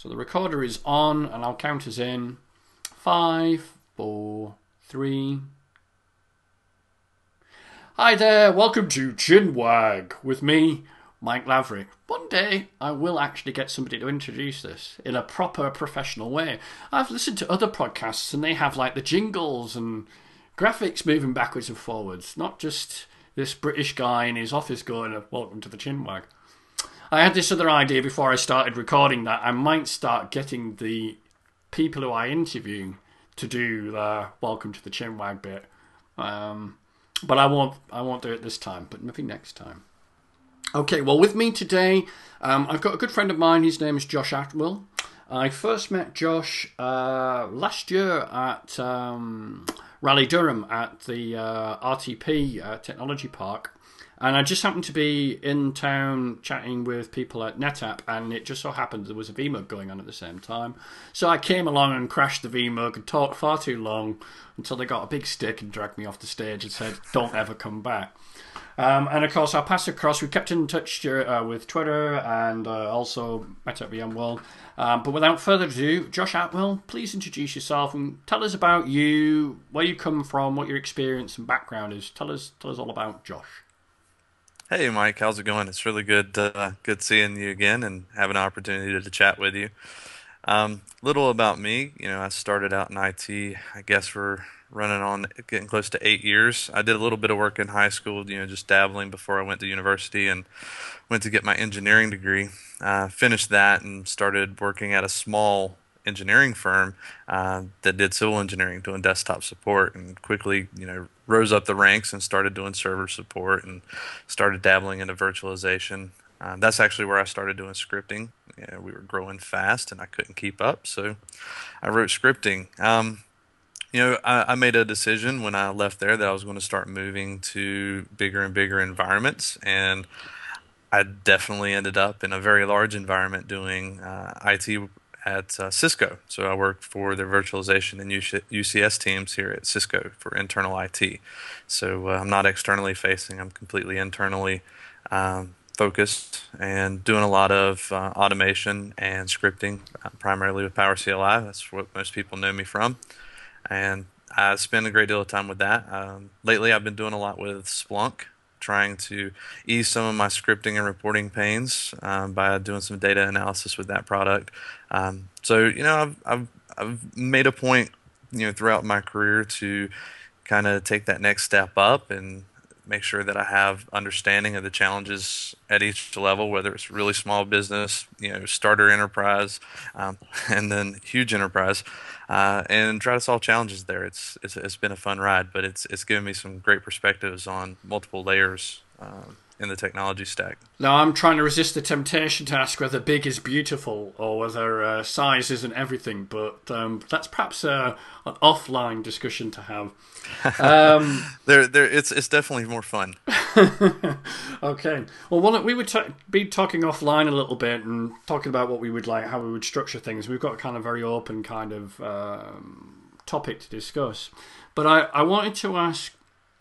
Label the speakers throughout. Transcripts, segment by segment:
Speaker 1: So the recorder is on, and I'll count us in. Five, four, three. Hi there, welcome to Chinwag with me, Mike Laverick. One day I will actually get somebody to introduce this in a proper professional way. I've listened to other podcasts and they have like the jingles and graphics moving backwards and forwards, not just this British guy in his office going, Welcome to the Chinwag. I had this other idea before I started recording that I might start getting the people who I interview to do the Welcome to the Chinwag bit. Um, but I won't. I won't do it this time. But maybe next time. Okay. Well, with me today, um, I've got a good friend of mine. His name is Josh Atwell. I first met Josh uh, last year at um, Raleigh Durham at the uh, RTP uh, Technology Park. And I just happened to be in town chatting with people at NetApp, and it just so happened there was a VMUG going on at the same time. So I came along and crashed the VMUG and talked far too long until they got a big stick and dragged me off the stage and said, "Don't ever come back." Um, and of course, I passed across. We kept in touch uh, with Twitter and uh, also met at VMworld. Um, but without further ado, Josh Atwell, please introduce yourself and tell us about you, where you come from, what your experience and background is. Tell us, tell us all about Josh.
Speaker 2: Hey, Mike, how's it going? It's really good, uh, good seeing you again and having an opportunity to, to chat with you. Um, little about me, you know, I started out in IT. I guess we're running on getting close to eight years. I did a little bit of work in high school, you know, just dabbling before I went to university and went to get my engineering degree. Uh, finished that and started working at a small engineering firm uh, that did civil engineering, doing desktop support, and quickly, you know, rose up the ranks and started doing server support and started dabbling into virtualization. Uh, that's actually where I started doing scripting. Yeah, we were growing fast and I couldn't keep up, so I wrote scripting. Um, you know, I, I, made a decision when I left there that I was going to start moving to bigger and bigger environments, and I definitely ended up in a very large environment doing uh, IT at uh, Cisco. So I work for their virtualization and UCS teams here at Cisco for internal IT. So uh, I'm not externally facing, I'm completely internally um, focused and doing a lot of uh, automation and scripting, uh, primarily with Power CLI. That's what most people know me from. And I spend a great deal of time with that. Um, lately, I've been doing a lot with Splunk trying to ease some of my scripting and reporting pains um, by doing some data analysis with that product. Um, so you know, I've, I've I've made a point, you know, throughout my career to kind of take that next step up and make sure that I have understanding of the challenges at each level, whether it's really small business, you know, starter enterprise, um, and then huge enterprise, uh, and try to solve challenges there. It's, it's it's been a fun ride, but it's it's given me some great perspectives on multiple layers. Uh, in the technology stack.
Speaker 1: Now, I'm trying to resist the temptation to ask whether big is beautiful or whether uh, size isn't everything, but um, that's perhaps uh, an offline discussion to have.
Speaker 2: Um, there, there, it's it's definitely more fun.
Speaker 1: okay. Well, one, we would be talking offline a little bit and talking about what we would like, how we would structure things. We've got a kind of very open kind of um, topic to discuss, but I, I wanted to ask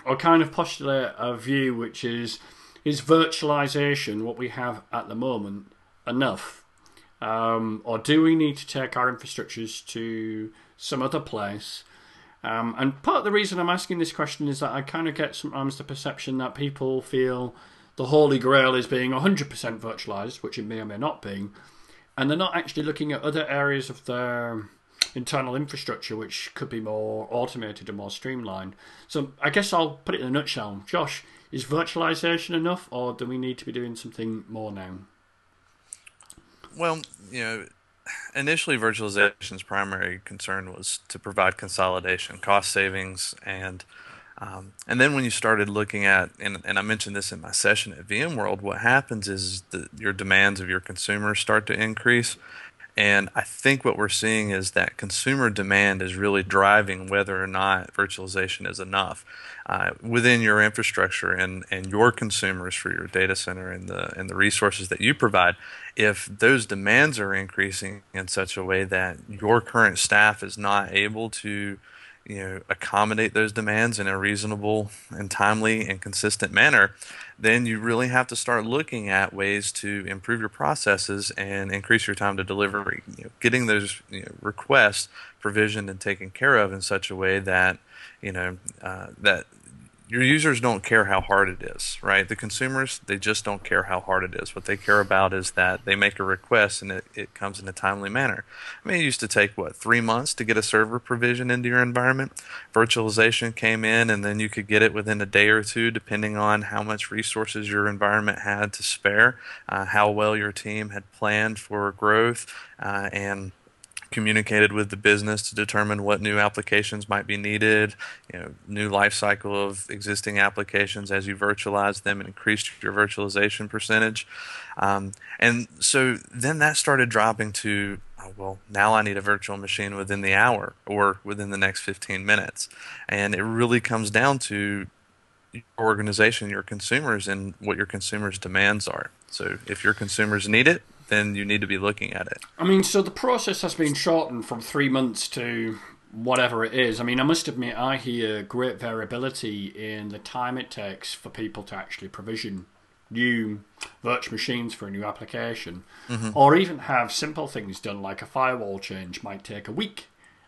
Speaker 1: or kind of postulate a view which is is virtualization what we have at the moment enough? Um, or do we need to take our infrastructures to some other place? Um, and part of the reason I'm asking this question is that I kind of get sometimes the perception that people feel the holy grail is being 100% virtualized, which it may or may not be, and they're not actually looking at other areas of their internal infrastructure which could be more automated and more streamlined. So I guess I'll put it in a nutshell. Josh, is virtualization enough, or do we need to be doing something more now?
Speaker 2: Well, you know, initially virtualization's primary concern was to provide consolidation, cost savings, and um, and then when you started looking at, and, and I mentioned this in my session at VMworld, what happens is that your demands of your consumers start to increase, and I think what we're seeing is that consumer demand is really driving whether or not virtualization is enough uh, within your infrastructure and, and your consumers for your data center and the and the resources that you provide. If those demands are increasing in such a way that your current staff is not able to you know accommodate those demands in a reasonable and timely and consistent manner, then you really have to start looking at ways to improve your processes and increase your time to delivery. You know, getting those you know, requests provisioned and taken care of in such a way that you know uh, that your users don't care how hard it is, right? The consumers, they just don't care how hard it is. What they care about is that they make a request and it, it comes in a timely manner. I mean, it used to take, what, three months to get a server provision into your environment? Virtualization came in and then you could get it within a day or two, depending on how much resources your environment had to spare, uh, how well your team had planned for growth, uh, and communicated with the business to determine what new applications might be needed, you know, new life cycle of existing applications as you virtualize them and increase your virtualization percentage. Um, and so then that started dropping to, oh, well, now I need a virtual machine within the hour or within the next 15 minutes. And it really comes down to your organization, your consumers, and what your consumers' demands are. So if your consumers need it, then you need to be looking at it.
Speaker 1: I mean, so the process has been shortened from three months to whatever it is. I mean, I must admit, I hear great variability in the time it takes for people to actually provision new virtual machines for a new application, mm-hmm. or even have simple things done like a firewall change might take a week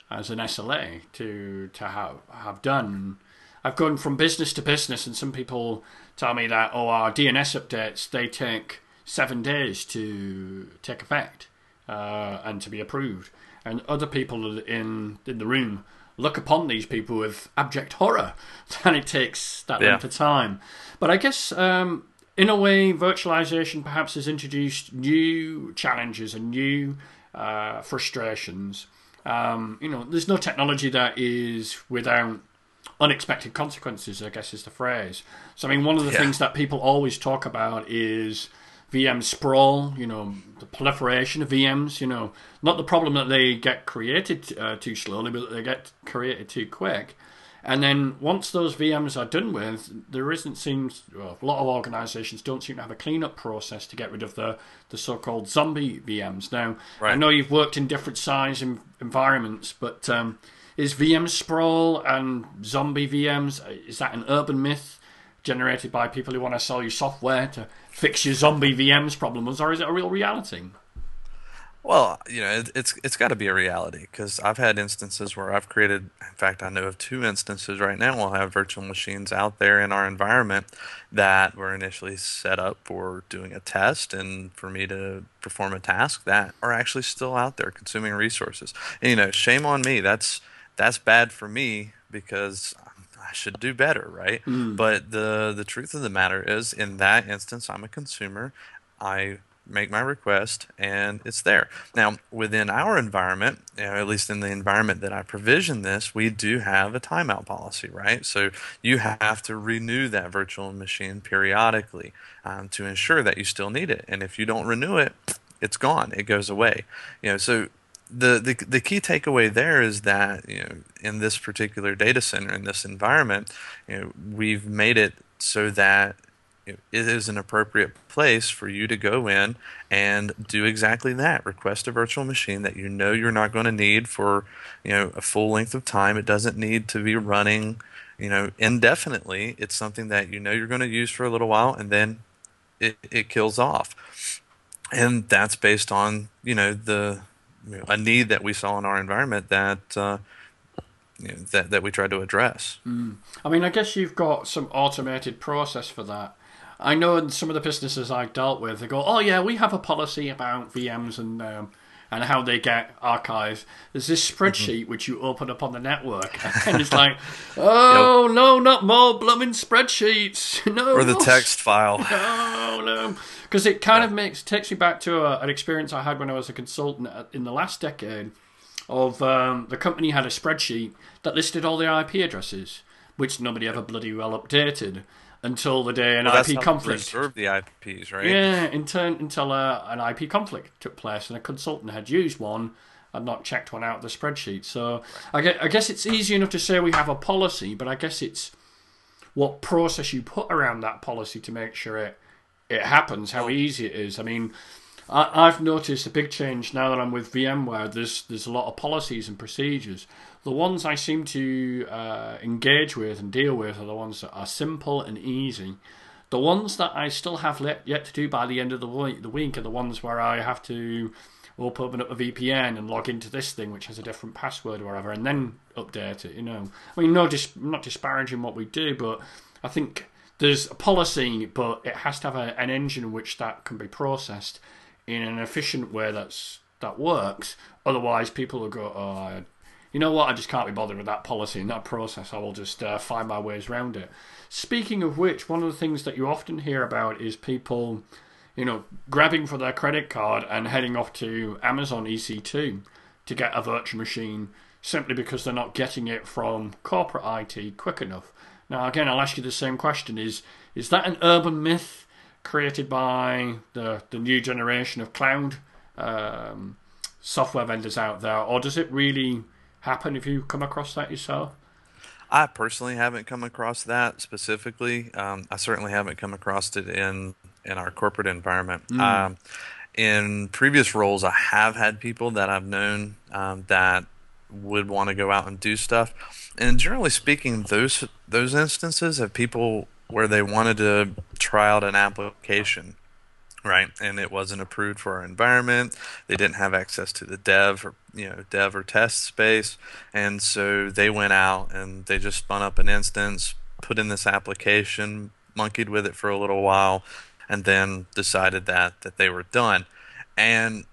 Speaker 1: as an SLA to to have have done. I've gone from business to business, and some people tell me that oh, our DNS updates they take seven days to take effect uh, and to be approved. And other people in in the room look upon these people with abject horror that it takes that yeah. length of time. But I guess um, in a way, virtualization perhaps has introduced new challenges and new uh, frustrations. Um, you know, there's no technology that is without unexpected consequences. I guess is the phrase. So I mean, one of the yeah. things that people always talk about is VM sprawl, you know, the proliferation of VMs, you know, not the problem that they get created uh, too slowly, but they get created too quick. And then once those VMs are done with, there isn't seems well, a lot of organisations don't seem to have a cleanup process to get rid of the, the so-called zombie VMs. Now, right. I know you've worked in different size environments, but um, is VM sprawl and zombie VMs is that an urban myth? Generated by people who want to sell you software to fix your zombie VMs problems, or is it a real reality?
Speaker 2: Well, you know, it, it's it's got to be a reality because I've had instances where I've created. In fact, I know of two instances right now. We'll have virtual machines out there in our environment that were initially set up for doing a test and for me to perform a task that are actually still out there consuming resources. And, you know, shame on me. That's that's bad for me because I should do better, right? Mm. But the the truth of the matter is, in that instance, I'm a consumer. I make my request and it's there. Now, within our environment, you know, at least in the environment that I provision this, we do have a timeout policy, right? So you have to renew that virtual machine periodically um, to ensure that you still need it. And if you don't renew it, it's gone. It goes away. You know, so the, the the key takeaway there is that you know in this particular data center in this environment, you know, we've made it so that it is an appropriate place for you to go in and do exactly that. Request a virtual machine that you know you're not going to need for you know a full length of time. It doesn't need to be running you know indefinitely. It's something that you know you're going to use for a little while and then it, it kills off. And that's based on you know the a need that we saw in our environment that uh, you know, that that we tried to address.
Speaker 1: Mm. I mean, I guess you've got some automated process for that. I know in some of the businesses I've dealt with, they go, "Oh yeah, we have a policy about VMs and um, and how they get archived." There's this spreadsheet mm-hmm. which you open up on the network, and it's like, "Oh yep. no, not more blooming spreadsheets! No,
Speaker 2: or the text file.
Speaker 1: No, no." because it kind yeah. of makes takes me back to a, an experience I had when I was a consultant in the last decade. Of um, the company had a spreadsheet that listed all the IP addresses, which nobody ever bloody well updated until the day an well, IP conflict.
Speaker 2: Preserve the IPs, right?
Speaker 1: Yeah, in turn, until uh, an IP conflict took place and a consultant had used one and not checked one out of the spreadsheet. So. I, guess, I guess it's easy enough to say we have a policy, but I guess it's what process you put around that policy to make sure it it happens, how easy it is. I mean, I, I've noticed a big change now that I'm with VMware. There's there's a lot of policies and procedures. The ones I seem to uh, engage with and deal with are the ones that are simple and easy. The ones that I still have let, yet to do by the end of the week, the week are the ones where I have to open up a VPN and log into this thing, which has a different password or whatever, and then update it. You know, I mean, no, dis- not disparaging what we do, but I think there's a policy, but it has to have a, an engine in which that can be processed in an efficient way that's that works. Otherwise, people will go, "Oh, I, you know what? I just can't be bothered with that policy and that process. I will just uh, find my ways around it." Speaking of which, one of the things that you often hear about is people, you know, grabbing for their credit card and heading off to Amazon EC2 to get a virtual machine simply because they're not getting it from corporate IT quick enough. Now, again, I'll ask you the same question: Is is that an urban myth created by the the new generation of cloud um, software vendors out there, or does it really happen? If you come across that yourself?
Speaker 2: I personally haven't come across that specifically. Um, I certainly haven't come across it in in our corporate environment. Mm. Um, in previous roles, I have had people that I've known um, that would want to go out and do stuff, and generally speaking, those those instances of people where they wanted to try out an application right? And it wasn't approved for our environment. They didn't have access to the dev or you know dev or test space, and so they went out and they just spun up an instance, put in this application, monkeyed with it for a little while, and then decided that that they were done. And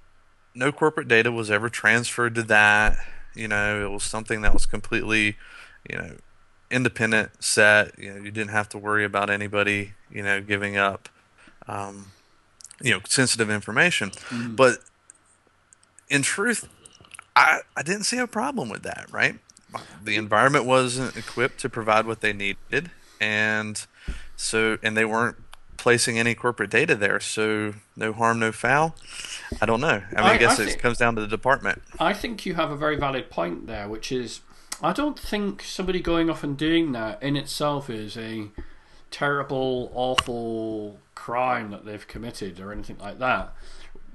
Speaker 2: no corporate data was ever transferred to that. You know, it was something that was completely, you know, independent set. You know, you didn't have to worry about anybody, you know, giving up. Um, you know sensitive information. Mm. But in truth, I I didn't see a problem with that. Right, the environment wasn't equipped to provide what they needed, and so and they weren't placing any corporate data there. So no harm, no foul. I don't know. I mean, I, I guess I it comes down to the department.
Speaker 1: I think you have a very valid point there, which is I don't think somebody going off and doing that in itself is a terrible, awful crime that they've committed or anything like that.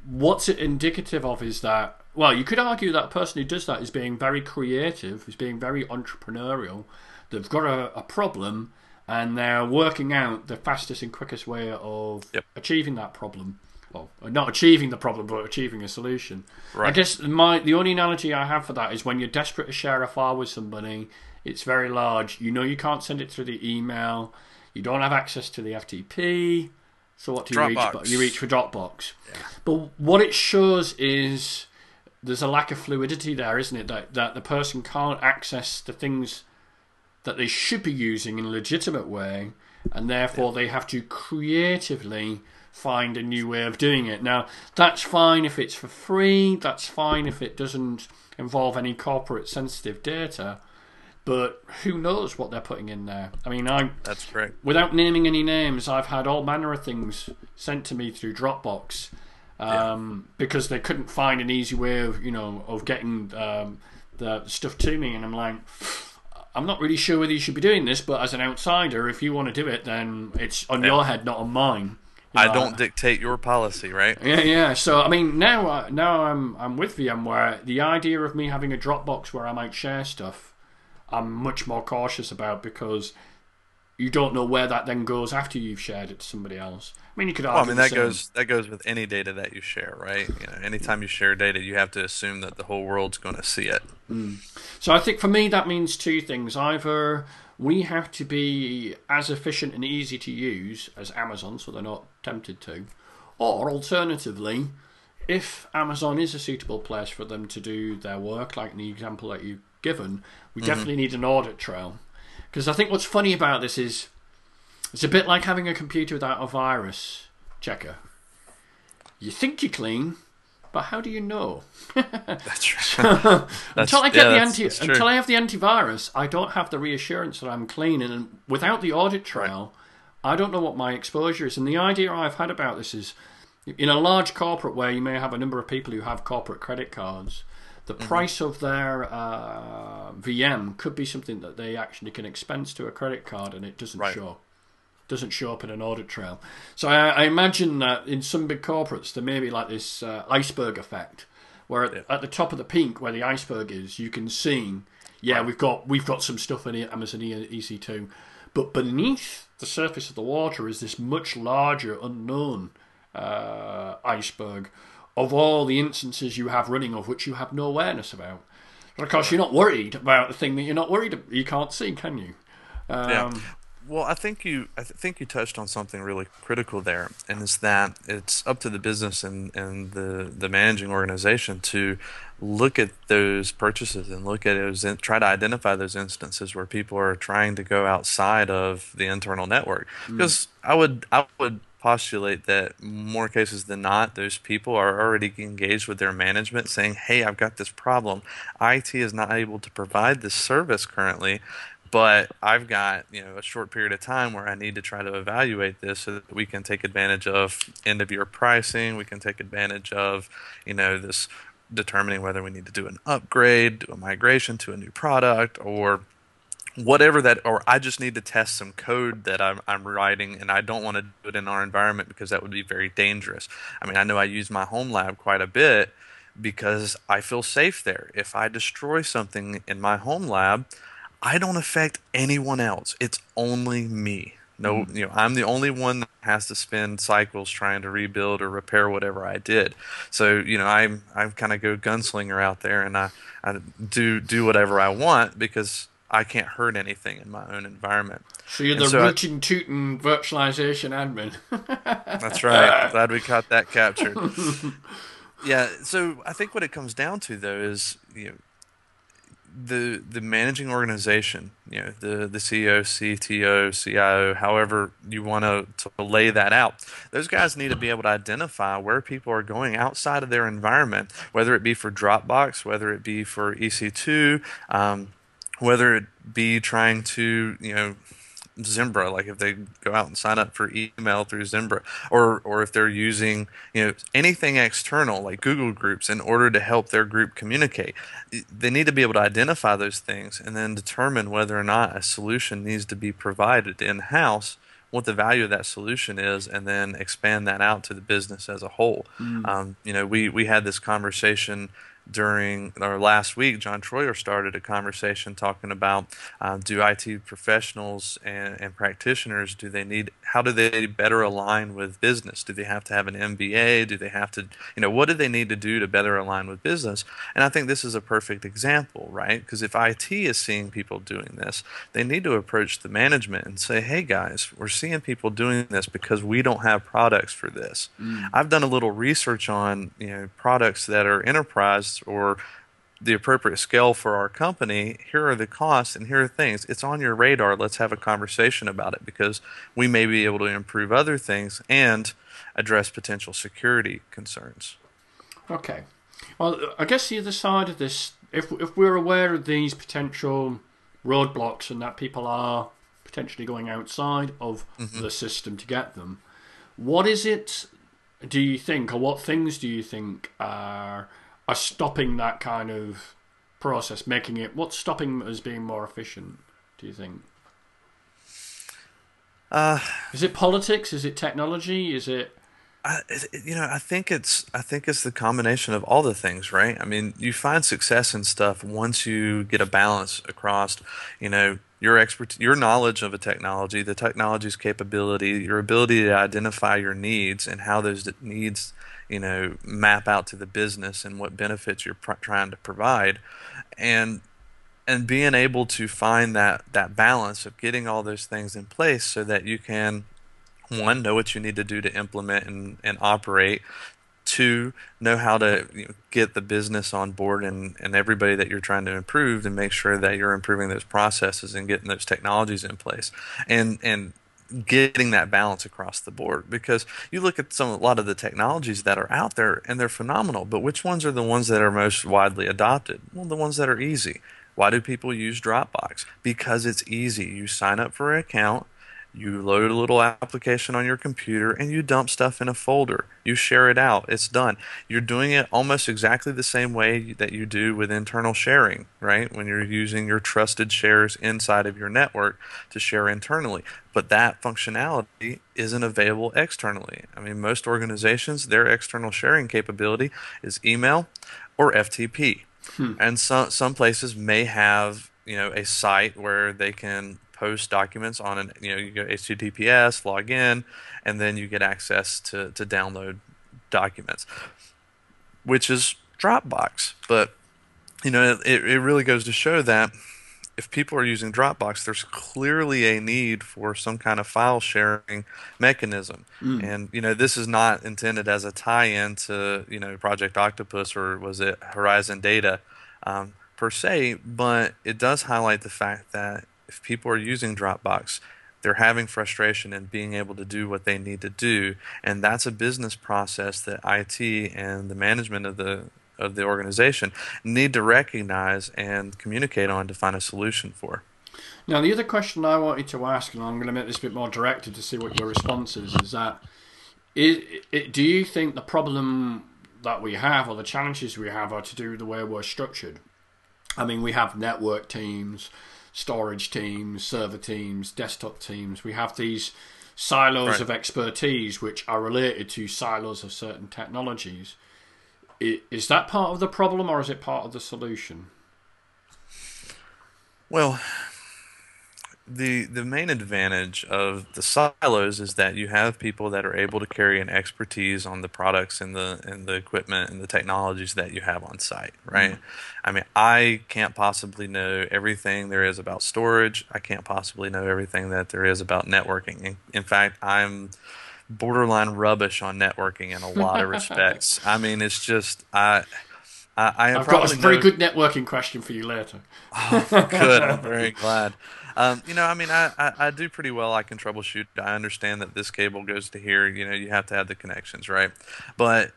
Speaker 1: What's it indicative of is that, well, you could argue that person who does that is being very creative, is being very entrepreneurial. They've got a, a problem and they're working out the fastest and quickest way of yep. achieving that problem. Well, not achieving the problem, but achieving a solution. Right. I guess my the only analogy I have for that is when you're desperate to share a file with somebody, it's very large. You know you can't send it through the email. You don't have access to the FTP. So what do you Dropbox. reach? You reach for Dropbox. Yeah. But what it shows is there's a lack of fluidity there, isn't it? That that the person can't access the things that they should be using in a legitimate way, and therefore yeah. they have to creatively find a new way of doing it. Now, that's fine if it's for free. That's fine if it doesn't involve any corporate sensitive data but who knows what they're putting in there? I mean, I
Speaker 2: that's great.
Speaker 1: Without naming any names, I've had all manner of things sent to me through Dropbox um, yeah. because they couldn't find an easy way of you know of getting um, the stuff to me, and I'm like. I'm not really sure whether you should be doing this, but as an outsider, if you want to do it, then it's on yeah. your head, not on mine.
Speaker 2: You know, I don't dictate your policy, right?
Speaker 1: Yeah, yeah. So I mean, now uh, now I'm I'm with VMware. The idea of me having a Dropbox where I might share stuff I'm much more cautious about because you don't know where that then goes after you've shared it to somebody else. I mean, you could. Argue well,
Speaker 2: I mean, that goes that goes with any data that you share, right? You know, anytime you share data, you have to assume that the whole world's going to see it.
Speaker 1: Mm. So I think for me that means two things: either we have to be as efficient and easy to use as Amazon, so they're not tempted to, or alternatively, if Amazon is a suitable place for them to do their work, like in the example that you given, we mm-hmm. definitely need an audit trail. Because I think what's funny about this is it's a bit like having a computer without a virus checker. You think you're clean, but how do you know?
Speaker 2: that's true. that's,
Speaker 1: until I get yeah, the anti, until I have the antivirus, I don't have the reassurance that I'm clean. And without the audit trail, right. I don't know what my exposure is. And the idea I've had about this is, in a large corporate where you may have a number of people who have corporate credit cards, the mm-hmm. price of their uh, VM could be something that they actually can expense to a credit card and it doesn't right. show. doesn't show up in an audit trail. So I, I imagine that in some big corporates there may be like this uh, iceberg effect, where at, at, the top of the peak where the iceberg is, you can see, yeah, we've got we've got some stuff in Amazon EC2, but beneath the surface of the water is this much larger unknown uh, iceberg of all the instances you have running of which you have no awareness about. Because you're not worried about the thing that you're not worried about. You can't see, can you?
Speaker 2: Um, yeah. Well, I think you I think you touched on something really critical there, and it's that it's up to the business and, and the, the managing organization to look at those purchases and look at those try to identify those instances where people are trying to go outside of the internal network. Because mm. I would I would postulate that more cases than not, those people are already engaged with their management saying, Hey, I've got this problem. IT is not able to provide this service currently, but I've got you know a short period of time where I need to try to evaluate this so that we can take advantage of end of year pricing. We can take advantage of you know this determining whether we need to do an upgrade, do a migration to a new product, or whatever that or i just need to test some code that I'm, I'm writing and i don't want to do it in our environment because that would be very dangerous. I mean i know i use my home lab quite a bit because i feel safe there. If i destroy something in my home lab i don't affect anyone else. It's only me. No mm. you know i'm the only one that has to spend cycles trying to rebuild or repair whatever i did. So you know i'm i'm kind of go gunslinger out there and i i do do whatever i want because I can't hurt anything in my own environment.
Speaker 1: So you're and the so rootin' tootin' virtualization admin.
Speaker 2: that's right. Glad we caught that captured. yeah. So I think what it comes down to though is you know the the managing organization, you know, the the CEO, CTO, CIO, however you want to, to lay that out. Those guys need to be able to identify where people are going outside of their environment, whether it be for Dropbox, whether it be for EC2. Um, whether it be trying to you know Zimbra, like if they go out and sign up for email through Zimbra, or or if they're using you know anything external like Google Groups in order to help their group communicate, they need to be able to identify those things and then determine whether or not a solution needs to be provided in house, what the value of that solution is, and then expand that out to the business as a whole. Mm. Um, you know, we we had this conversation during or last week, John Troyer started a conversation talking about uh, do IT professionals and, and, practitioners do they need how do they better align with business? Do they have to have an MBA? Do they have to you know what do they need to do to better align with business? And I think this is a perfect example, right? Because if IT is seeing people doing this, they need to approach the management and say, hey guys, we're seeing people doing this because we don't have products for this. Mm. I've done a little research on you know products that are enterprise or the appropriate scale for our company, here are the costs and here are things. It's on your radar. Let's have a conversation about it because we may be able to improve other things and address potential security concerns.
Speaker 1: Okay. Well, I guess the other side of this, if, if we're aware of these potential roadblocks and that people are potentially going outside of mm-hmm. the system to get them, what is it do you think, or what things do you think are are stopping that kind of process, making it what's stopping as being more efficient? Do you think? Uh, is it politics? Is it technology? Is it?
Speaker 2: I, you know, I think it's I think it's the combination of all the things, right? I mean, you find success in stuff once you get a balance across, you know, your expert, your knowledge of a technology, the technology's capability, your ability to identify your needs and how those needs you know map out to the business and what benefits you're pr- trying to provide. And and being able to find that that balance of getting all those things in place so that you can one know what you need to do to implement and, and operate. Two know how to you know, get the business on board and, and everybody that you're trying to improve and make sure that you're improving those processes and getting those technologies in place. And and getting that balance across the board because you look at some a lot of the technologies that are out there and they're phenomenal but which ones are the ones that are most widely adopted? Well the ones that are easy. Why do people use dropbox? Because it's easy. You sign up for an account You load a little application on your computer and you dump stuff in a folder. You share it out. It's done. You're doing it almost exactly the same way that you do with internal sharing, right? When you're using your trusted shares inside of your network to share internally. But that functionality isn't available externally. I mean, most organizations, their external sharing capability is email or FTP. Hmm. And some some places may have you know a site where they can post documents on an you know you go HTTPS log in and then you get access to to download documents, which is Dropbox. But you know it it really goes to show that if people are using Dropbox, there's clearly a need for some kind of file sharing mechanism. Mm. And you know, this is not intended as a tie-in to you know Project Octopus or was it Horizon Data um, per se, but it does highlight the fact that if people are using Dropbox, they're having frustration in being able to do what they need to do, and that's a business process that IT and the management of the of the organization need to recognize and communicate on to find a solution for.
Speaker 1: Now, the other question I wanted to ask, and I'm going to make this a bit more directed to see what your response is, is that is, it, do you think the problem that we have or the challenges we have are to do with the way we're structured? I mean, we have network teams, storage teams, server teams, desktop teams. We have these silos right. of expertise which are related to silos of certain technologies. Is that part of the problem or is it part of the solution?
Speaker 2: Well, the the main advantage of the silos is that you have people that are able to carry an expertise on the products and the and the equipment and the technologies that you have on site, right? Mm. I mean, I can't possibly know everything there is about storage. I can't possibly know everything that there is about networking. In, in fact, I'm borderline rubbish on networking in a lot of respects. I mean, it's just I. I,
Speaker 1: have got a very know... good networking question for you later.
Speaker 2: oh, good. I'm very glad. Um, you know, I mean, I, I, I, do pretty well. I can troubleshoot. I understand that this cable goes to here. You know, you have to have the connections, right? But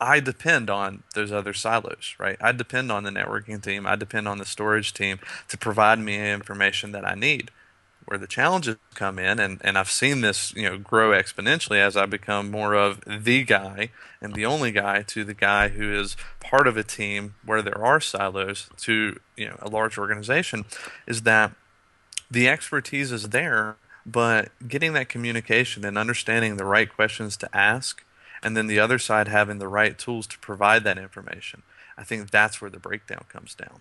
Speaker 2: I depend on those other silos, right? I depend on the networking team. I depend on the storage team to provide me information that I need where the challenges come in, and, and I've seen this you know grow exponentially as I become more of the guy and the only guy to the guy who is part of a team where there are silos to you know a large organization, is that the expertise is there, but getting that communication and understanding the right questions to ask, and then the other side having the right tools to provide that information. I think that's where the breakdown comes down,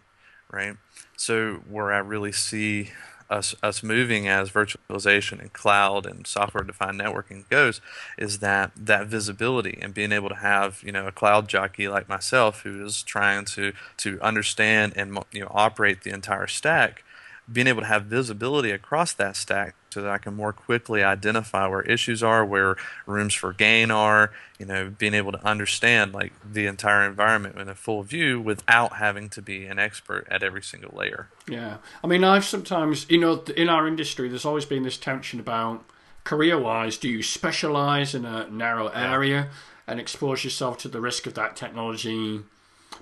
Speaker 2: right? So where I really see us us moving as virtualization and cloud and software defined networking goes is that that visibility and being able to have you know a cloud jockey like myself who is trying to to understand and you know operate the entire stack being able to have visibility across that stack so that I can more quickly identify where issues are, where rooms for gain are, you know, being able to understand like the entire environment in a full view without having to be an expert at every single layer.
Speaker 1: Yeah. I mean, I've sometimes, you know, in our industry, there's always been this tension about career wise, do you specialize in a narrow area and expose yourself to the risk of that technology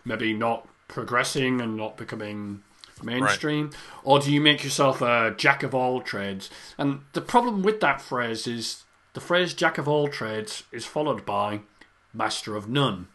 Speaker 1: maybe not progressing and not becoming mainstream, right. or do you make yourself a jack of all trades? And the problem with that phrase is the phrase jack of all trades is followed by master of none.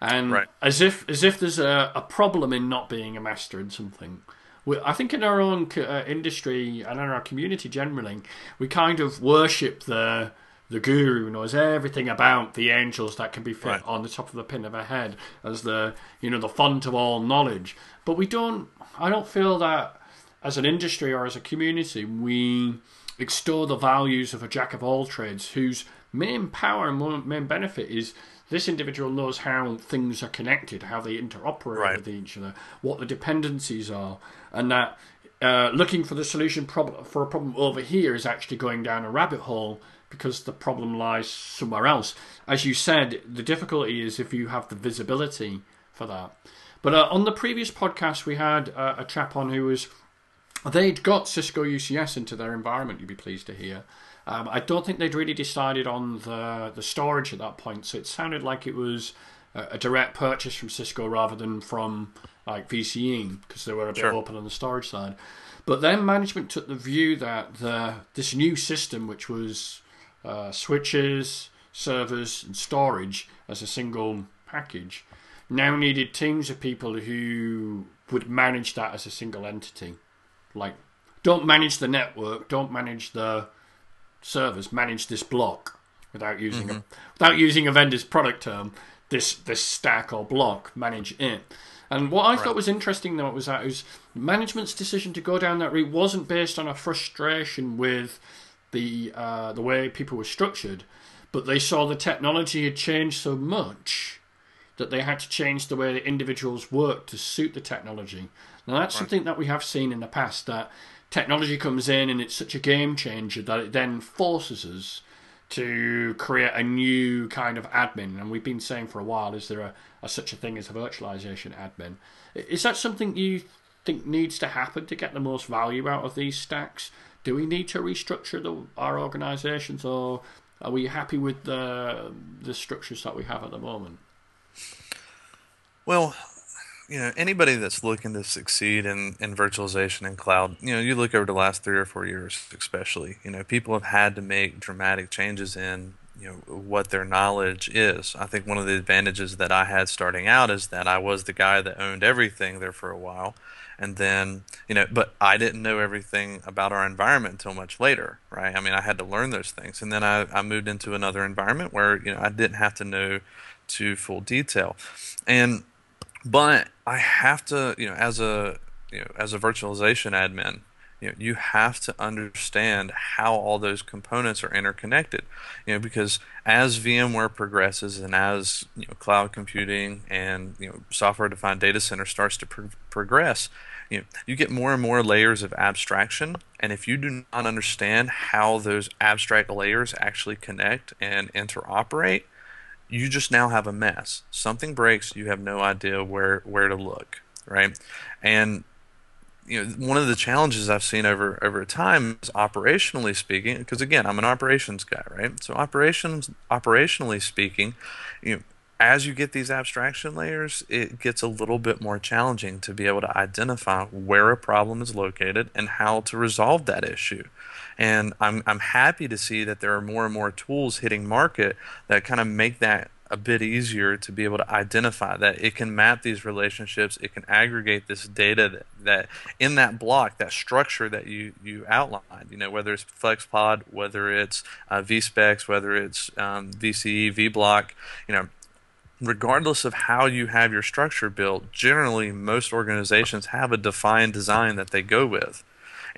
Speaker 1: And right. as if as if there's a, a problem in not being a master in something. We, I think in our own uh, industry and in our community generally, we kind of worship the the guru who knows everything about the angels that can be fit right. on the top of the pin of a head as the you know the font of all knowledge. But we don't I don't feel that as an industry or as a community we extol the values of a jack of all trades whose main power and main benefit is this individual knows how things are connected, how they interoperate right. with each other, what the dependencies are, and that uh, looking for the solution prob- for a problem over here is actually going down a rabbit hole because the problem lies somewhere else. As you said, the difficulty is if you have the visibility for that. But uh, on the previous podcast, we had uh, a chap on who was they'd got Cisco UCS into their environment. You'd be pleased to hear. Um, I don't think they'd really decided on the the storage at that point, so it sounded like it was a, a direct purchase from Cisco rather than from like VCE because they were a bit sure. open on the storage side. But then management took the view that the, this new system, which was uh, switches, servers, and storage as a single package, now needed teams of people who would manage that as a single entity. Like, don't manage the network, don't manage the servers, manage this block without using mm-hmm. a without using a vendor's product term. This this stack or block, manage it. And what I right. thought was interesting though was that was management's decision to go down that route wasn't based on a frustration with the uh, the way people were structured, but they saw the technology had changed so much that they had to change the way the individuals worked to suit the technology. Now that's right. something that we have seen in the past that technology comes in and it's such a game changer that it then forces us to create a new kind of admin. And we've been saying for a while, is there a, a such a thing as a virtualization admin? Is that something you think needs to happen to get the most value out of these stacks? Do we need to restructure the, our organizations, or are we happy with the the structures that we have at the moment?
Speaker 2: Well, you know, anybody that's looking to succeed in, in virtualization and cloud, you know, you look over the last three or four years, especially, you know, people have had to make dramatic changes in, you know, what their knowledge is. I think one of the advantages that I had starting out is that I was the guy that owned everything there for a while. And then, you know, but I didn't know everything about our environment until much later, right? I mean, I had to learn those things. And then I, I moved into another environment where, you know, I didn't have to know to full detail. And, but I have to, you know, as a you know, as a virtualization admin, you know, you have to understand how all those components are interconnected. You know, because as VMware progresses and as you know, cloud computing and you know, software-defined data center starts to pro- progress, you know, you get more and more layers of abstraction. And if you do not understand how those abstract layers actually connect and interoperate, you just now have a mess. Something breaks, you have no idea where where to look, right? And you know, one of the challenges I've seen over over time is operationally speaking, because again, I'm an operations guy, right? So operations operationally speaking, you know, as you get these abstraction layers, it gets a little bit more challenging to be able to identify where a problem is located and how to resolve that issue. And I'm, I'm happy to see that there are more and more tools hitting market that kind of make that a bit easier to be able to identify that it can map these relationships it can aggregate this data that, that in that block that structure that you you outlined you know whether it's flexpod whether it's uh, VSPEX whether it's um, vce vblock you know regardless of how you have your structure built, generally most organizations have a defined design that they go with.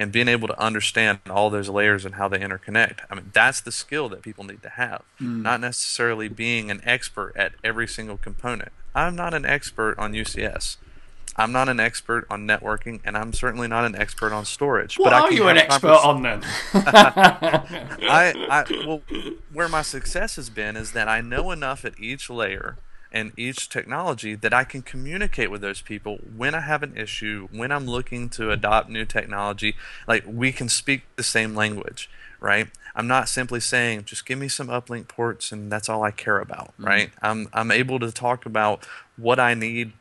Speaker 2: And being able to understand all those layers and how they interconnect. I mean, that's the skill that people need to have, mm. not necessarily being an expert at every single component. I'm not an expert on UCS. I'm not an expert on networking, and I'm certainly not an expert on storage.
Speaker 1: What
Speaker 2: but
Speaker 1: are you an expert on then?
Speaker 2: I, I, well, where my success has been is that I know enough at each layer and each technology that I can communicate with those people when I have an issue, when I'm looking to adopt new technology. Like we can speak the same language, right? I'm not simply saying just give me some uplink ports and that's all I care about, mm-hmm. right? I'm I'm able to talk about what I need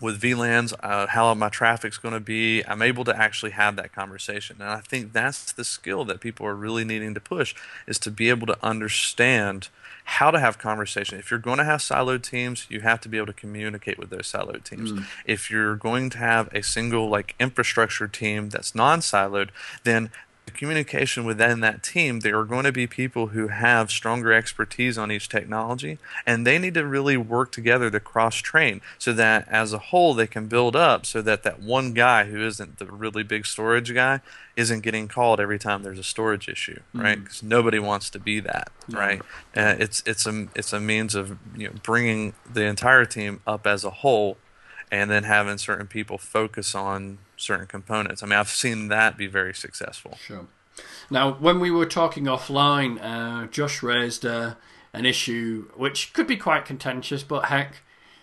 Speaker 2: with VLANs, uh, how my traffic's going to be. I'm able to actually have that conversation, and I think that's the skill that people are really needing to push is to be able to understand how to have conversation. If you're going to have siloed teams, you have to be able to communicate with those siloed teams. Mm. If you're going to have a single like infrastructure team that's non-siloed, then communication within that team, there are going to be people who have stronger expertise on each technology, and they need to really work together to cross train so that as a whole they can build up so that that one guy who isn't the really big storage guy isn't getting called every time there's a storage issue, right? Because mm-hmm. nobody wants to be that, right? Uh, it's it's a it's a means of you know bringing the entire team up as a whole, and then having certain people focus on certain components. I mean, I've seen that be very successful.
Speaker 1: Sure. Now, when we were talking offline, uh, Josh raised uh, an issue which could be quite contentious, but heck,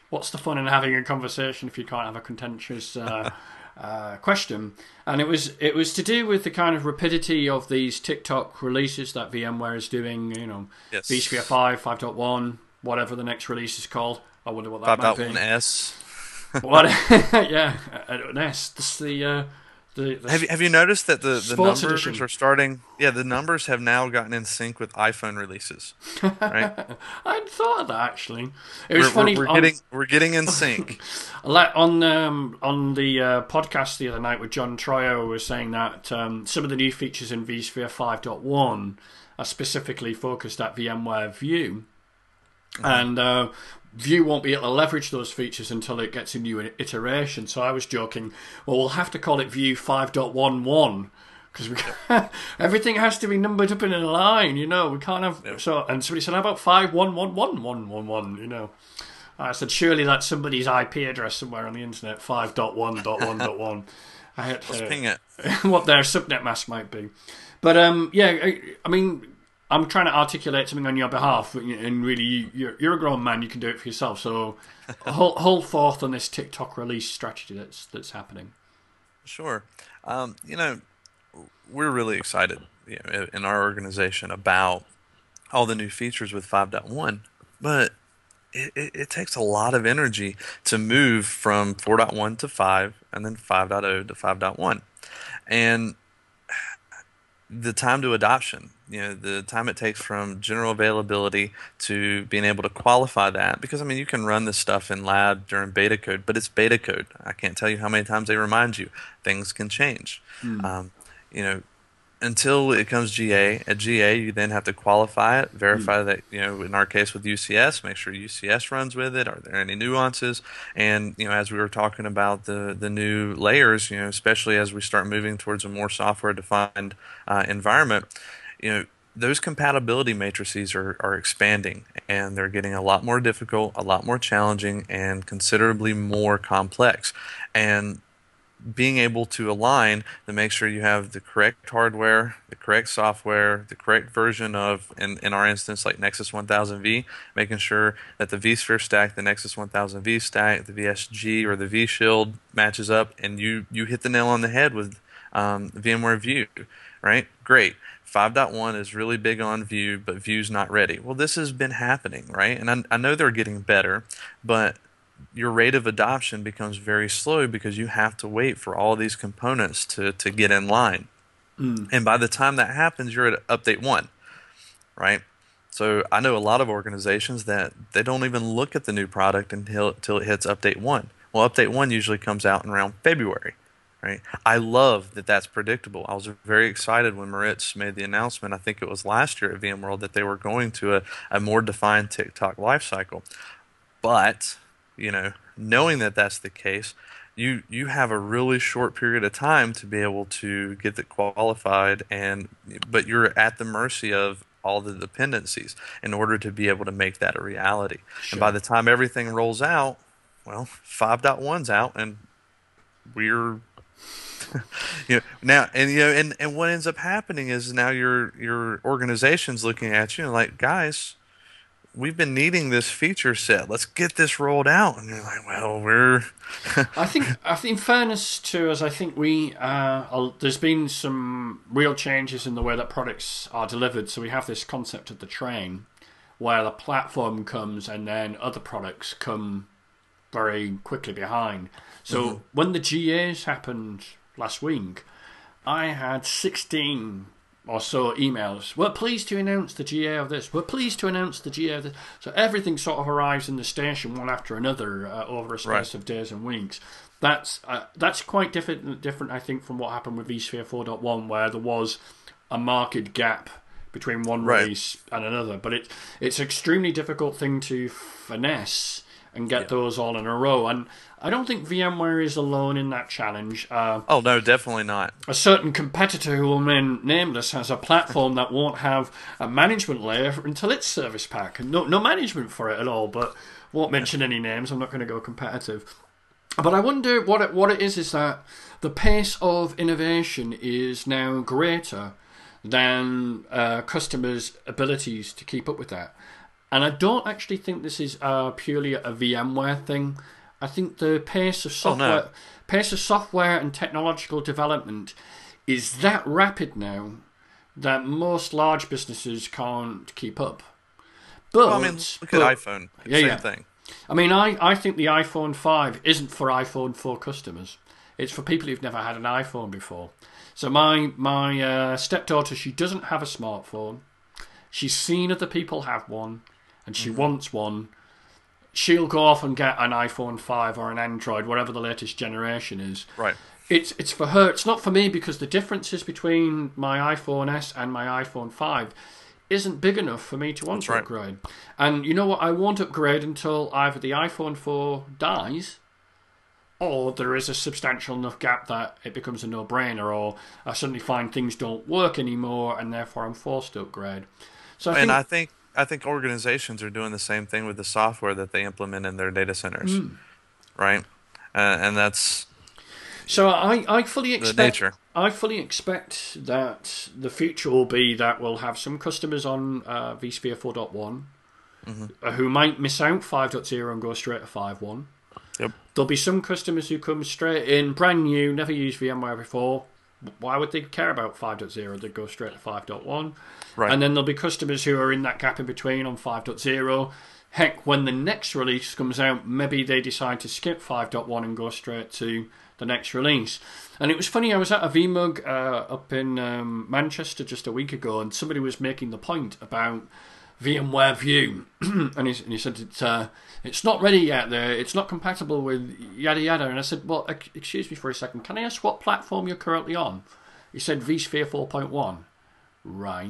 Speaker 1: what's the fun in having a conversation if you can't have a contentious uh, uh question? And it was it was to do with the kind of rapidity of these tick-tock releases that VMware is doing. You know, yes. vSphere 5, 5.1, whatever the next release is called. I wonder what that 5. might be.
Speaker 2: 5.1s.
Speaker 1: what? yeah, an S. That's the uh, The, the
Speaker 2: Have you, have you noticed that the, the numbers
Speaker 1: edition.
Speaker 2: are starting? Yeah, the numbers have now gotten in sync with iPhone releases. Right?
Speaker 1: I hadn't thought of that actually. It was
Speaker 2: we're,
Speaker 1: funny.
Speaker 2: we're, we're
Speaker 1: on-
Speaker 2: getting we're getting in sync.
Speaker 1: Like on um, on the uh, podcast the other night with John Troyer was saying that um, some of the new features in vSphere 5.1 are specifically focused at VMware View, and uh, View won't be able to leverage those features until it gets a new iteration. So I was joking, well, we'll have to call it View 5.11 because everything has to be numbered up in a line. You know, we can't have so. And somebody said, "How about five one one one one one one?" You know. I said, surely that's somebody's IP address somewhere on the internet, 5.1.1.1. I had to,
Speaker 2: ping it.
Speaker 1: what their subnet mask might be. But um, yeah, I, I mean, I'm trying to articulate something on your behalf, and really, you- you're, you're a grown man, you can do it for yourself. So hold, hold forth on this tick-tock release strategy that's that's happening.
Speaker 2: Sure. Um, you know, we're really excited you know, in our organization about all the new features with 5.1, but it, it, it takes a lot of energy to move from 4.1 to 5 and then 5.0 to 5.1. And the time to adoption, you know, the time it takes from general availability to being able to qualify that. Because, I mean, you can run this stuff in lab during beta code, but it's beta code. I can't tell you how many times they remind you things can change. Um, you know, until it comes GA. At GA, you then have to qualify it, verify that, you know, in our case with UCS, make sure UCS runs with it. Are there any nuances? And, you know, as we were talking about the, the new layers, you know, especially as we start moving towards a more software defined uh, environment, you know, those compatibility matrices are, are expanding and they're getting a lot more difficult, a lot more challenging, and considerably more complex. And being able to align to make sure you have the correct hardware, the correct software, the correct version of, in, in our instance, like Nexus 1000V, making sure that the vSphere stack, the Nexus 1000V stack, the VSG or the vShield matches up, and you, you hit the nail on the head with um, VMware View, right? Great. 5.1 is really big on View, but View's not ready. Well, this has been happening, right? And I, I know they're getting better, but your rate of adoption becomes very slow because you have to wait for all these components to, to get in line. Hmm. And by the time that happens, you're at update one, right? So I know a lot of organizations that they don't even look at the new product until, until it hits update one. Well, update one usually comes out in around February, right? I love that that's predictable. I was very excited when Maritz made the announcement, I think it was last year at VMworld, that they were going to a, a more defined tick-tock lifecycle. But you know, knowing that that's the case, you you have a really short period of time to be able to get it qualified, and but you're at the mercy of all the dependencies in order to be able to make that a reality. And by the time everything rolls out, well, 5.1's out, and we're you know now and you know and, and what ends up happening is now your your organization's looking at you and like guys we've been needing this feature set. Let's get this rolled out. And you're like, well, we're
Speaker 1: I think, I think, in fairness to us, I think we uh, uh, there's been some real changes in the way that products are delivered. So we have this concept of the train, where the platform comes and then other products come very quickly behind. So when the GAs happened last week, I had 16 or so emails. We're pleased to announce the GA of this. We're pleased to announce the GA of this. So everything sort of arrives in the station one after another uh, over a space
Speaker 2: Right.
Speaker 1: of days and weeks. That's uh, that's quite different, different, I think, from what happened with vSphere 4.1, where there was a marked gap between one
Speaker 2: Right.
Speaker 1: release and another. But it it's an extremely difficult thing to finesse and get those all in a row. And I don't think VMware is alone in that challenge. Uh,
Speaker 2: oh no, definitely not.
Speaker 1: a certain competitor who will remain nameless has a platform that won't have a management layer until its service pack. No, no management for it at all, but won't mention any names. I'm not going to go competitive. But I wonder what it, what it is is that the pace of innovation is now greater than uh, customers' abilities to keep up with that. And I don't actually think this is uh, purely a VMware thing. I think the pace of
Speaker 2: Oh, no.
Speaker 1: software, pace of software and technological development is that rapid now that most large businesses can't keep up. But
Speaker 2: Well, I mean, look at
Speaker 1: but-
Speaker 2: iPhone.
Speaker 1: Yeah,
Speaker 2: Same
Speaker 1: yeah.
Speaker 2: thing.
Speaker 1: I mean, I, I think the iPhone 5 isn't for iPhone 4 customers. It's for people who've never had an iPhone before. So my my uh, stepdaughter, she doesn't have a smartphone. She's seen other people have one, and she
Speaker 2: Mm-hmm.
Speaker 1: wants one. She'll go off and get an iPhone five or an Android, whatever the latest generation is.
Speaker 2: Right.
Speaker 1: It's it's for her. It's not for me because the differences between my iPhone S and my iPhone five isn't big enough for me to want to
Speaker 2: right.
Speaker 1: upgrade. And you know what? I won't upgrade until either the iPhone four dies, or there is a substantial enough gap that it becomes a no-brainer, or I suddenly find things don't work anymore, and therefore I'm forced to upgrade. So I
Speaker 2: And
Speaker 1: think
Speaker 2: I think I think organizations are doing the same thing with the software that they implement in their data centers,
Speaker 1: Hmm.
Speaker 2: right? Uh, and that's
Speaker 1: So I, I fully expect
Speaker 2: nature.
Speaker 1: I fully expect that the future will be that we'll have some customers on uh, vSphere 4.1
Speaker 2: Mm-hmm.
Speaker 1: uh, who might miss out 5.0 and go straight to 5.1.
Speaker 2: Yep.
Speaker 1: There'll be some customers who come straight in, brand new, never used VMware before. Why would they care about 5.0? They'd go straight to 5.1.
Speaker 2: Right.
Speaker 1: And then there'll be customers who are in that gap in between on 5.0. Heck, when the next release comes out, maybe they decide to skip 5.1 and go straight to the next release. And it was funny, I was at a VMUG uh, up in um, Manchester just a week ago, and somebody was making the point about VMware View, and, he, and he said it's uh, it's not ready yet. There, it's not compatible with yada yada. And I said, well, excuse me for a second. Can I ask what platform you're currently on? He said vSphere 4.1. Right.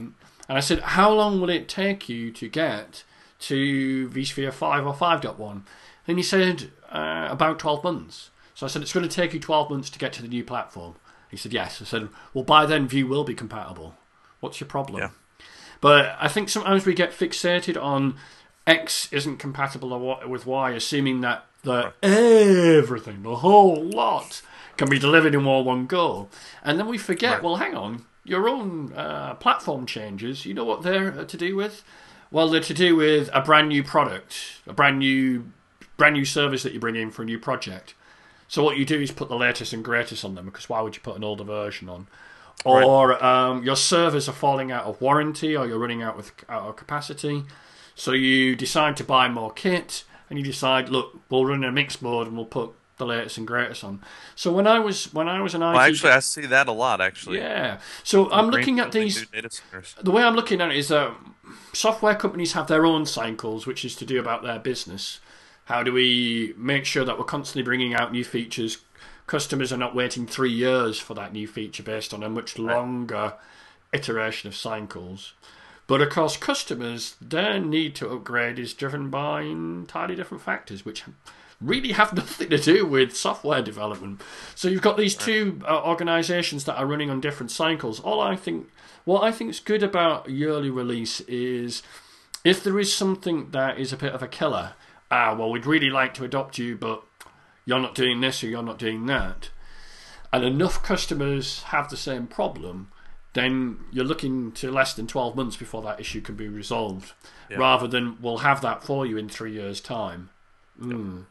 Speaker 1: And I said, how long will it take you to get to vSphere 5 or 5.1? And he said, uh, about 12 months. So I said, it's going to take you 12 months to get to the new platform. He said, yes. I said, well, by then, View will be compatible. What's your problem?
Speaker 2: Yeah.
Speaker 1: But I think sometimes we get fixated on X isn't compatible with Y, assuming that the everything, the whole lot, can be delivered in all one go. And then we forget,
Speaker 2: Right.
Speaker 1: well, hang on, your own uh, platform changes, you know what they're uh, to do with? Well, they're to do with a brand new product, a brand new, brand new service that you bring in for a new project. So what you do is put the latest and greatest on them because why would you put an older version on?
Speaker 2: Right.
Speaker 1: Or um, your servers are falling out of warranty, or you're running out with out of capacity. So you decide to buy more kit, and you decide, look, we'll run a mixed board, and we'll put the latest and greatest on. So when I was when I was an IT,
Speaker 2: Well, actually, I see that a lot. Actually,
Speaker 1: yeah. So I'm looking at these
Speaker 2: new data centers.
Speaker 1: the way I'm looking at it is that software companies have their own cycles, which is to do about their business. How do we make sure that we're constantly bringing out new features? Customers are not waiting three years for that new feature based on a much longer iteration of cycles. But of course, customers, their need to upgrade is driven by entirely different factors, which really have nothing to do with software development. So you've got these two uh, organizations that are running on different cycles. All I think, what I think is good about a yearly release is if there is something that is a bit of a killer. Ah, well, we'd really like to adopt you, but you're not doing this or you're not doing that. And enough customers have the same problem, then you're looking to less than 12 months before that issue can be resolved,
Speaker 2: Yeah.
Speaker 1: rather than we'll have that for you in three years' time. Mm.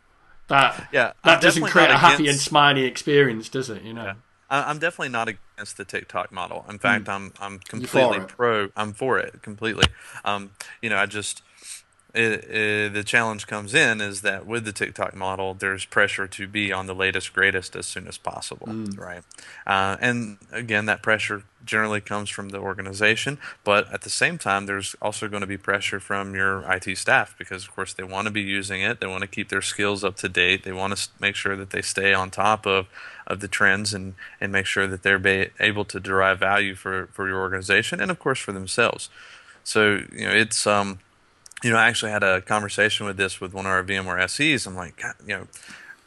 Speaker 1: That
Speaker 2: Yeah,
Speaker 1: that
Speaker 2: I'm
Speaker 1: doesn't create a happy and
Speaker 2: against-
Speaker 1: smiley experience, does it? You know.
Speaker 2: I- I'm definitely not against the tick-tock model. In fact, I'm I'm completely pro. I'm for it completely. Um, you know, I just it, it, the challenge comes in is that with the tick-tock model, there's pressure to be on the latest, greatest as soon as possible, right? Uh, and again, that pressure generally comes from the organization, but at the same time, there's also going to be pressure from your IT staff because, of course, they want to be using it. They want to keep their skills up to date. They want to make sure that they stay on top of of the trends and, and make sure that they're ba- able to derive value for, for your organization and of course for themselves. So you know it's um you know I actually had a conversation with this with one of our VMware SEs. I'm like God, you know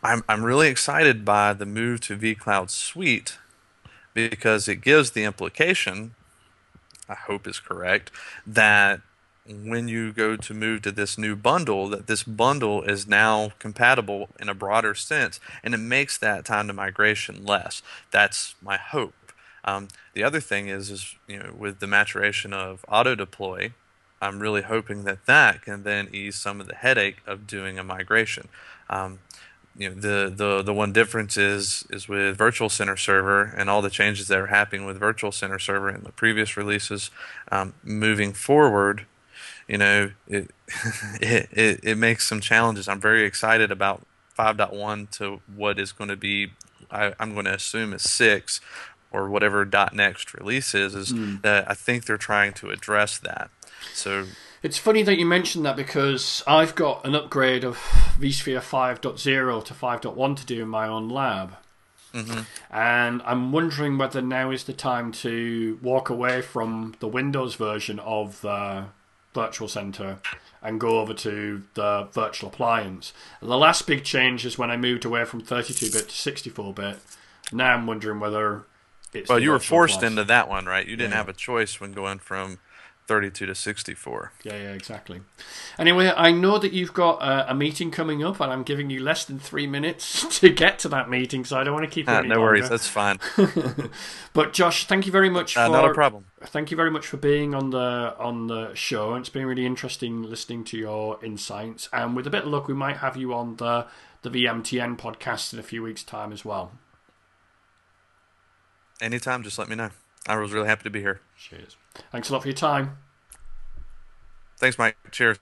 Speaker 2: I'm I'm really excited by the move to vCloud Suite because it gives the implication I hope is correct that when you go to move to this new bundle that this bundle is now compatible in a broader sense and it makes that time to migration less that's my hope um, the other thing is is you know with the maturation of auto deploy i'm really hoping that that can then ease some of the headache of doing a migration. Um, you know the, the the one difference is is with virtual center server and all the changes that are happening with virtual center server in the previous releases um, moving forward you know it, it it it makes some challenges. I'm very excited about 5.1 to what is going to be I, I'm going to assume is six or whatever .next release is, is
Speaker 1: Mm.
Speaker 2: that I think they're trying to address that. So
Speaker 1: It's funny that you mentioned that because I've got an upgrade of vSphere 5.0 to 5.1 to do in my own lab.
Speaker 2: Mm-hmm.
Speaker 1: And I'm wondering whether now is the time to walk away from the Windows version of the Virtual Center and go over to the virtual appliance. And the last big change is when I moved away from 32 bit to 64 bit. Now I'm wondering whether.
Speaker 2: Well, you were forced
Speaker 1: appliance.
Speaker 2: into that one, right? You didn't
Speaker 1: Yeah.
Speaker 2: have a choice when going from 32 to 64.
Speaker 1: Yeah, yeah, exactly. Anyway, I know that you've got uh, a meeting coming up, and I'm giving you less than three minutes to get to that meeting, so I don't want to keep you
Speaker 2: Ah, no worries, that's fine.
Speaker 1: But Josh, thank you very much
Speaker 2: Uh,
Speaker 1: for
Speaker 2: not a problem.
Speaker 1: thank you very much for being on the on the show. It's been really interesting listening to your insights, and with a bit of luck, we might have you on the the VMTN podcast in a few weeks' time as well.
Speaker 2: Anytime, just let me know. I was really happy to be here.
Speaker 1: Cheers. Thanks a lot for your time.
Speaker 2: Thanks, Mike. Cheers.